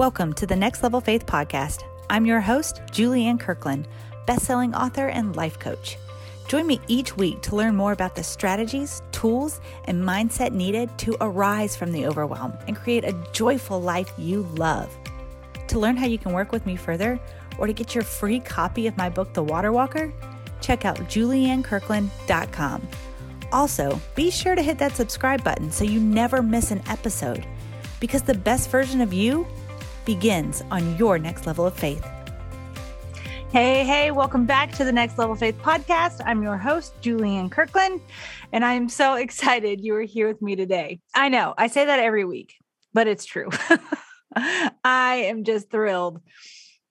Welcome to the Next Level Faith podcast. I'm your host, Julianne Kirkland, best-selling author and life coach. Join me each week to learn more about the strategies, tools, and mindset needed to arise from the overwhelm and create a joyful life you love. To learn how you can work with me further or to get your free copy of my book, The Water Walker, check out juliannekirkland.com. Also, be sure to hit that subscribe button so you never miss an episode because the best version of you begins on your next level of faith. Hey, hey, welcome back to the Next Level Faith podcast. I'm your host, Julianne Kirkland, and I'm so excited you are here with me today. I know I say that every week, but it's true. I am just thrilled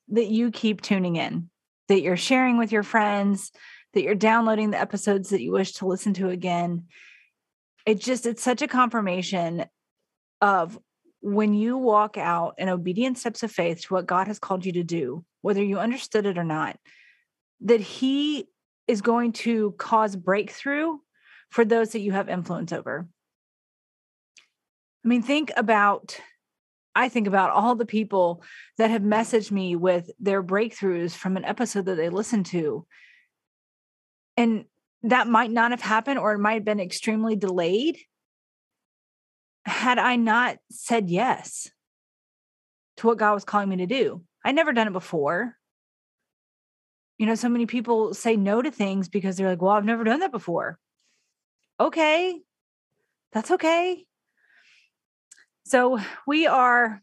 that you keep tuning in, that you're sharing with your friends, that you're downloading the episodes that you wish to listen to again. It just, it's such a confirmation of when you walk out in obedient steps of faith to what God has called you to do, whether you understood it or not, that He is going to cause breakthrough for those that you have influence over. I mean, think about, I think about all the people that have messaged me with their breakthroughs from an episode that they listened to. And that might not have happened, or it might have been extremely delayed had I not said yes to what God was calling me to do. I'd never done it before. You know, so many people say no to things because they're like, well, I've never done that before. Okay, that's okay. So we are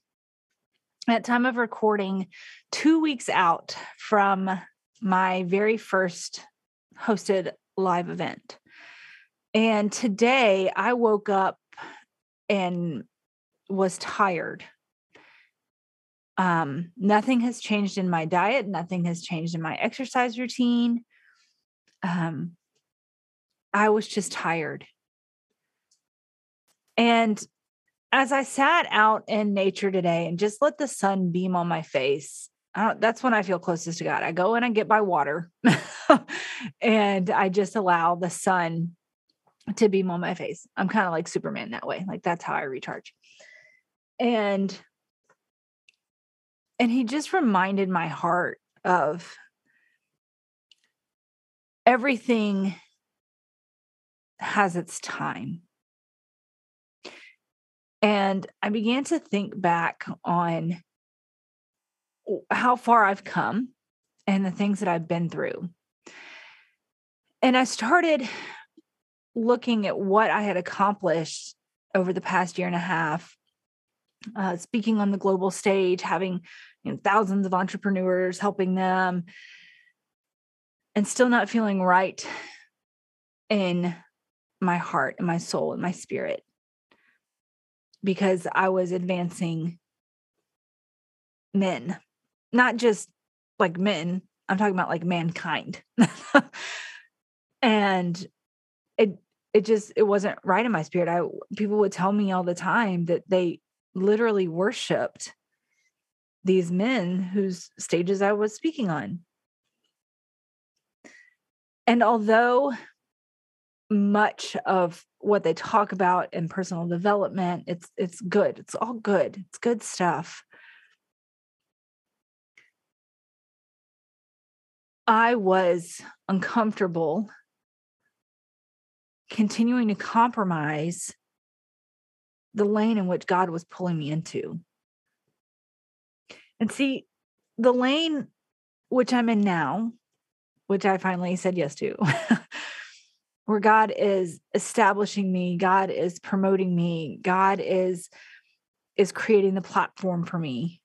at time of recording two weeks out from my very first hosted live event. And today I woke up and was tired. Um, nothing has changed in my diet, nothing has changed in my exercise routine. Um, I was just tired. And as I sat out in nature today and just let the sun beam on my face, that's when I feel closest to God. I go and I get my water and I just allow the sun to beam on my face. I'm kind of like Superman that way. Like that's how I recharge. And and he just reminded my heart of everything has its time. And I began to think back on how far I've come and the things that I've been through. And I started looking at what I had accomplished over the past year and a half, uh, speaking on the global stage, having you know, thousands of entrepreneurs helping them, and still not feeling right in my heart and my soul and my spirit because I was advancing men, not just like men, I'm talking about like mankind. and it it just it wasn't right in my spirit. I people would tell me all the time that they literally worshiped these men whose stages i was speaking on. And although much of what they talk about in personal development it's it's good. It's all good. It's good stuff. I was uncomfortable continuing to compromise the lane in which God was pulling me into. And see, the lane which I'm in now, which I finally said yes to, where God is establishing me, God is promoting me, God is is creating the platform for me.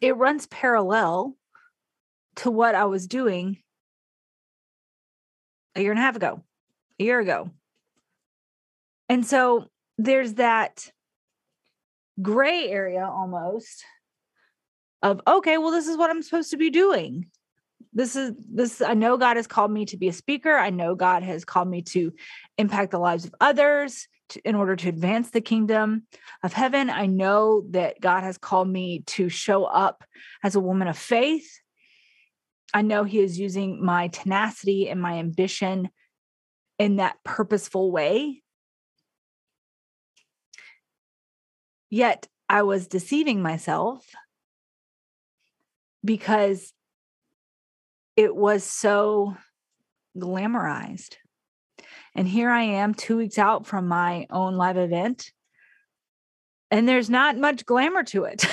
It runs parallel to what I was doing a year and a half ago a year ago. And so there's that gray area almost of, okay, well, this is what I'm supposed to be doing. This is this, I know God has called me to be a speaker. I know God has called me to impact the lives of others to, in order to advance the kingdom of heaven. I know that God has called me to show up as a woman of faith. I know He is using my tenacity and my ambition in that purposeful way. Yet I was deceiving myself because it was so glamorized. And here I am, two weeks out from my own live event, and there's not much glamour to it.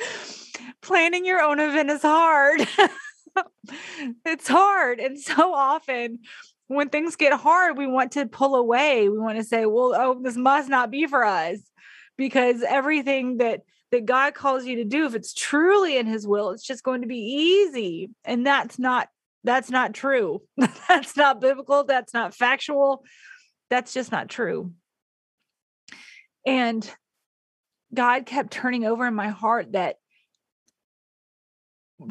Planning your own event is hard. it's hard. And so often when things get hard, we want to pull away. We want to say, well, oh, this must not be for us because everything that that God calls you to do, if it's truly in his will, it's just going to be easy. And that's not that's not true. that's not biblical. That's not factual. That's just not true. And God kept turning over in my heart that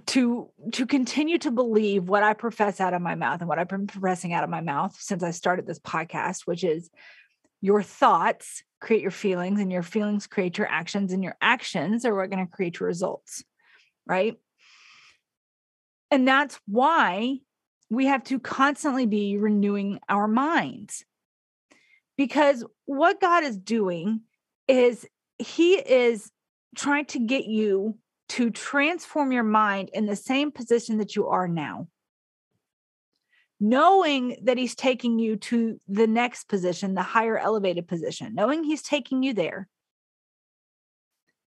to to continue to believe what I profess out of my mouth and what I've been professing out of my mouth since I started this podcast, which is your thoughts create your feelings and your feelings create your actions and your actions are what going to create your results, right? And that's why we have to constantly be renewing our minds. Because what God is doing is he is trying to get you to transform your mind in the same position that you are now. Knowing that he's taking you to the next position, the higher elevated position, knowing he's taking you there.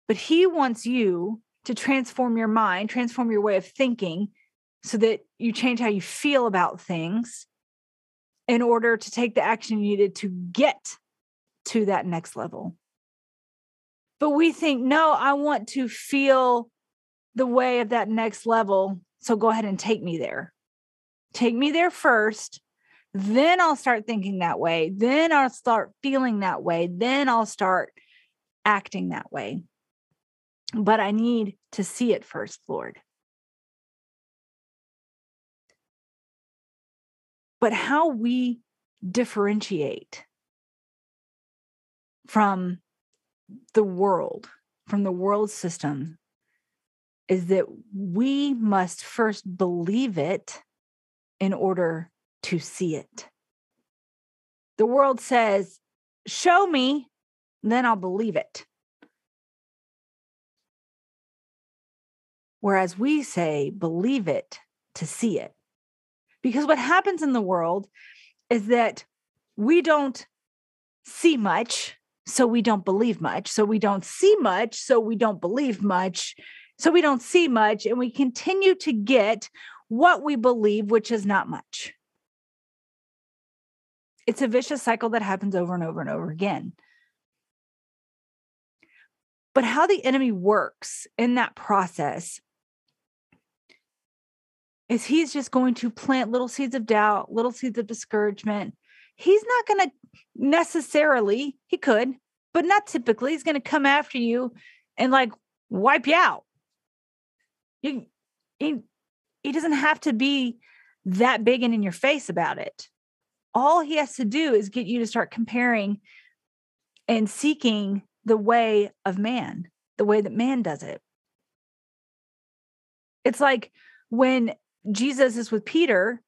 But he wants you to transform your mind, transform your way of thinking so that you change how you feel about things in order to take the action you needed to get to that next level. But we think, no, I want to feel the way of that next level. So go ahead and take me there. Take me there first. Then I'll start thinking that way. Then I'll start feeling that way. Then I'll start acting that way. But I need to see it first, Lord. But how we differentiate from the world, from the world system, is that we must first believe it in order to see it. The world says, Show me, then I'll believe it. Whereas we say, Believe it to see it. Because what happens in the world is that we don't see much, so we don't believe much. So we don't see much, so we don't believe much. So we don't see much and we continue to get what we believe, which is not much. It's a vicious cycle that happens over and over and over again. But how the enemy works in that process is he's just going to plant little seeds of doubt, little seeds of discouragement. He's not going to necessarily, he could, but not typically, he's going to come after you and like wipe you out. He, he, he doesn't have to be that big and in your face about it. All he has to do is get you to start comparing and seeking the way of man, the way that man does it. It's like when Jesus is with Peter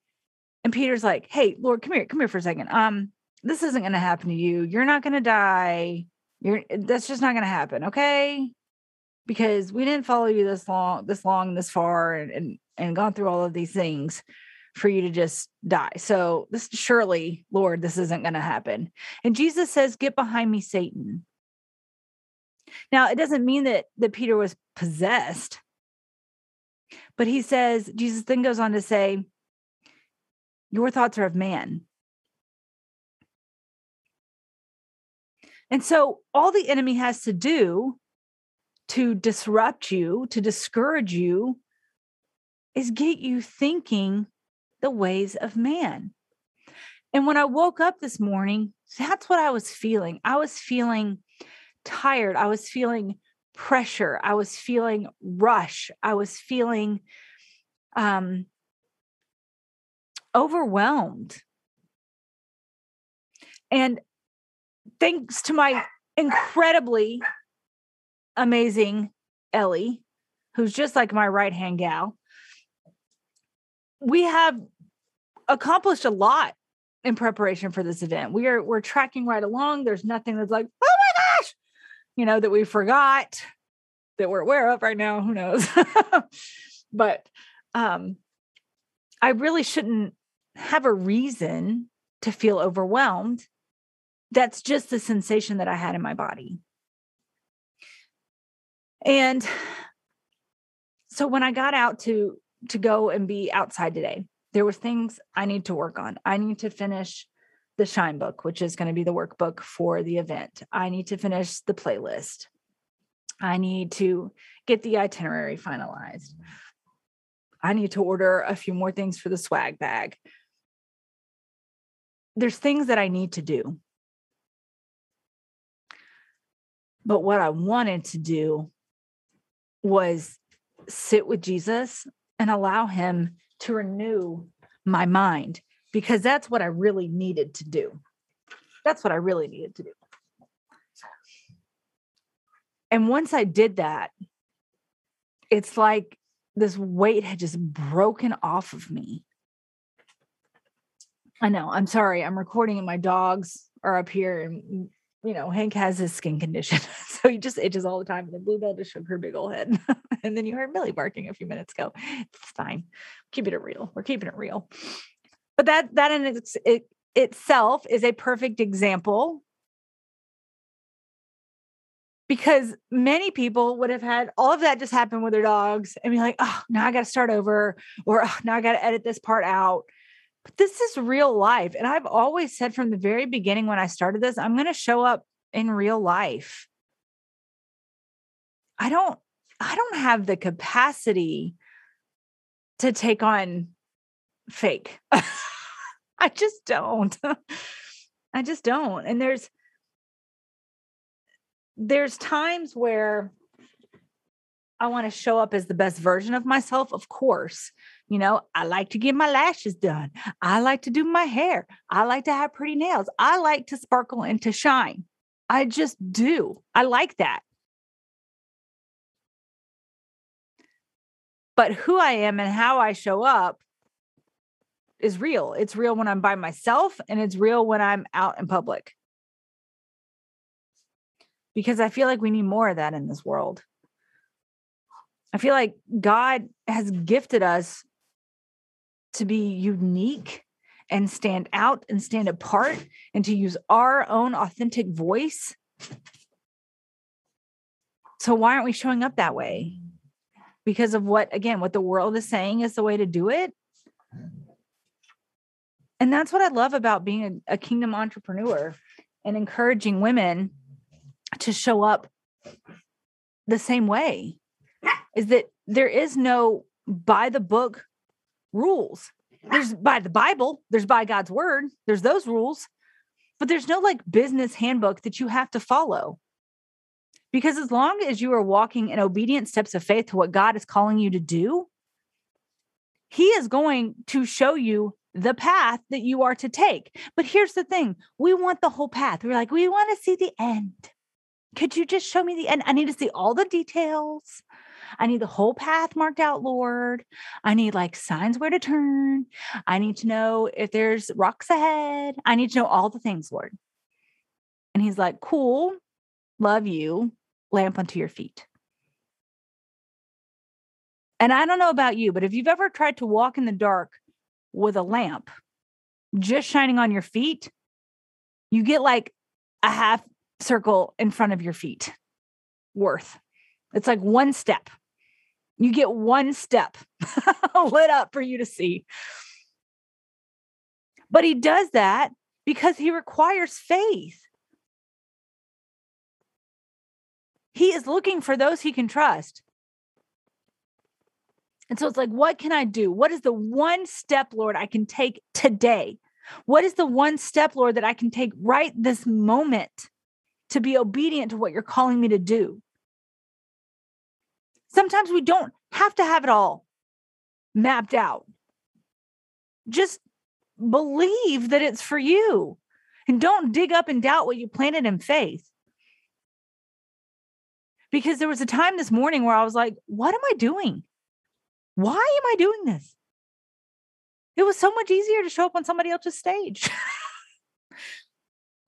and Peter's like, "Hey, Lord, come here, come here for a second. Um, this isn't going to happen to you. You're not going to die. You're that's just not going to happen, okay? because we didn't follow you this long, this long, this far, and, and and gone through all of these things for you to just die. So this surely, Lord, this isn't going to happen. And Jesus says, "Get behind me, Satan." Now, it doesn't mean that that Peter was possessed, but he says Jesus then goes on to say, "Your thoughts are of man." And so all the enemy has to do to disrupt you, to discourage you, is get you thinking the ways of man. And when I woke up this morning, that's what I was feeling. I was feeling tired. I was feeling pressure. I was feeling rush. I was feeling um, overwhelmed. And thanks to my incredibly amazing Ellie, who's just like my right hand gal, we have accomplished a lot in preparation for this event. We are we're tracking right along. There's nothing that's like, oh my gosh, you know, that we forgot that we're aware of right now. Who knows? but um, I really shouldn't have a reason to feel overwhelmed. That's just the sensation that I had in my body. And so when I got out to to go and be outside today, there were things I need to work on. I need to finish the Shine book, which is going to be the workbook for the event. I need to finish the playlist. I need to get the itinerary finalized. I need to order a few more things for the swag bag. There's things that I need to do. But what I wanted to do was sit with Jesus and allow him to renew my mind because that's what I really needed to do. That's what I really needed to do. And once I did that, it's like this weight had just broken off of me. I know. I'm sorry. I'm recording and my dogs are up here and you know, Hank has his skin condition. So he just itches all the time. And then Bluebell just shook her big old head. and then you heard Millie barking a few minutes ago. It's fine. Keeping it real. We're keeping it real. But that that in its, it itself is a perfect example because many people would have had all of that just happen with their dogs and be like, oh, now I got to start over, or oh, now I got to edit this part out. But this is real life. And I've always said from the very beginning when I started this, I'm going to show up in real life. I don't, I don't have the capacity to take on fake. I just don't. I just don't. And there's, there's times where I want to show up as the best version of myself, of course. You know, I like to get my lashes done. I like to do my hair. I like to have pretty nails. I like to sparkle and to shine. I just do. I like that. But who I am and how I show up is real. It's real when I'm by myself and it's real when I'm out in public because I feel like we need more of that in this world. I feel like God has gifted us to be unique and stand out and stand apart and to use our own authentic voice. So, why aren't we showing up that way? Because of what, again, what the world is saying is the way to do it. And that's what I love about being a, a kingdom entrepreneur and encouraging women to show up the same way is that there is no by the book rules. There's by the Bible, there's by God's word, there's those rules, but there's no like business handbook that you have to follow. Because as long as you are walking in obedient steps of faith to what God is calling you to do, He is going to show you the path that you are to take. But here's the thing we want the whole path. We're like, we want to see the end. Could you just show me the end? I need to see all the details. I need the whole path marked out, Lord. I need like signs where to turn. I need to know if there's rocks ahead. I need to know all the things, Lord. And he's like, Cool, love you, lamp unto your feet. And I don't know about you, but if you've ever tried to walk in the dark with a lamp just shining on your feet, you get like a half circle in front of your feet worth. It's like one step. You get one step lit up for you to see. But he does that because he requires faith. He is looking for those he can trust. And so it's like, what can I do? What is the one step, Lord, I can take today? What is the one step, Lord, that I can take right this moment to be obedient to what you're calling me to do. Sometimes we don't have to have it all mapped out. Just believe that it's for you and don't dig up and doubt what you planted in faith. Because there was a time this morning where I was like, what am I doing? Why am I doing this? It was so much easier to show up on somebody else's stage.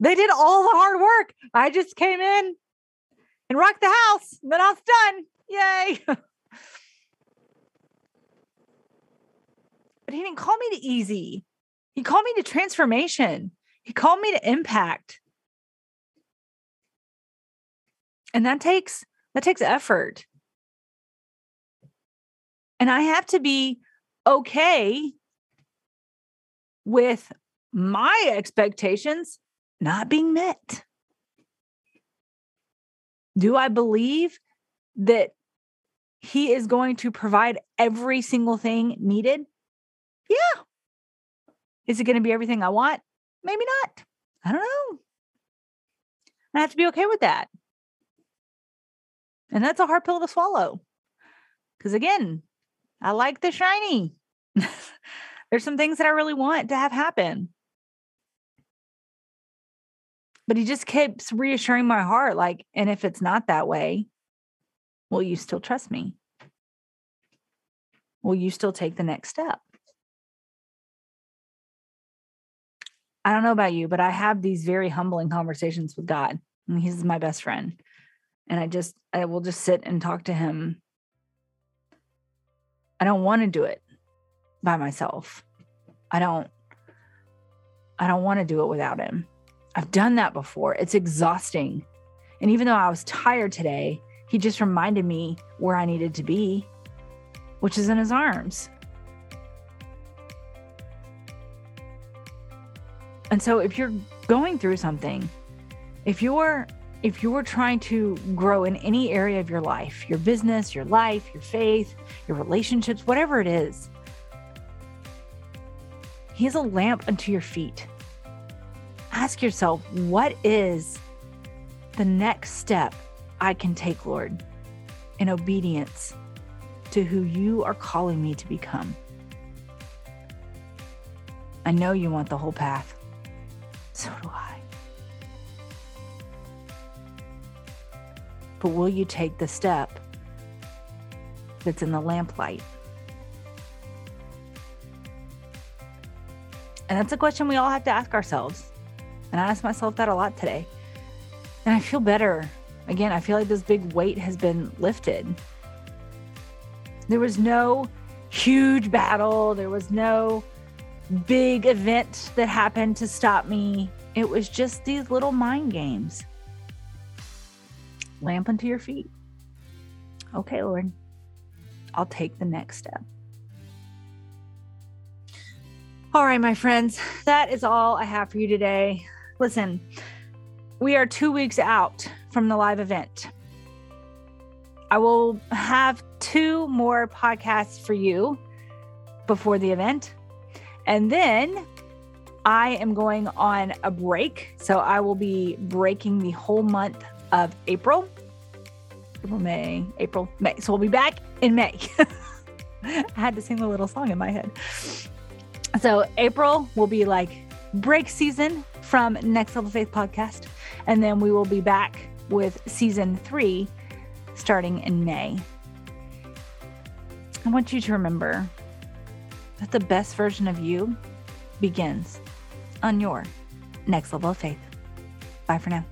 They did all the hard work. I just came in and rocked the house. And then I was done. Yay. but he didn't call me to easy. He called me to transformation. He called me to impact. And that takes that takes effort. And I have to be okay with my expectations not being met. Do I believe that he is going to provide every single thing needed? Yeah. Is it going to be everything I want? Maybe not. I don't know. I have to be okay with that. And that's a hard pill to swallow. Because again, I like the shiny. There's some things that I really want to have happen. But he just keeps reassuring my heart like, and if it's not that way, will you still trust me? Will you still take the next step? I don't know about you, but I have these very humbling conversations with God. And he's my best friend. And I just, I will just sit and talk to him. I don't want to do it by myself. I don't, I don't want to do it without him. I've done that before. It's exhausting. And even though I was tired today, he just reminded me where I needed to be, which is in his arms. And so if you're going through something, if you're if you're trying to grow in any area of your life, your business, your life, your faith, your relationships, whatever it is, He's a lamp unto your feet. Ask yourself, what is the next step I can take, Lord, in obedience to who you are calling me to become? I know you want the whole path. So do I. But will you take the step that's in the lamplight? And that's a question we all have to ask ourselves. And I asked myself that a lot today. And I feel better. Again, I feel like this big weight has been lifted. There was no huge battle, there was no big event that happened to stop me. It was just these little mind games. Lamp unto your feet. Okay, Lord, I'll take the next step. All right, my friends, that is all I have for you today. Listen, we are two weeks out from the live event. I will have two more podcasts for you before the event. And then I am going on a break. So I will be breaking the whole month of April. April, May, April, May. So we'll be back in May. I had to sing a little song in my head. So April will be like break season from Next Level Faith podcast. And then we will be back with season three starting in May. I want you to remember that the best version of you begins on your next level of faith. Bye for now.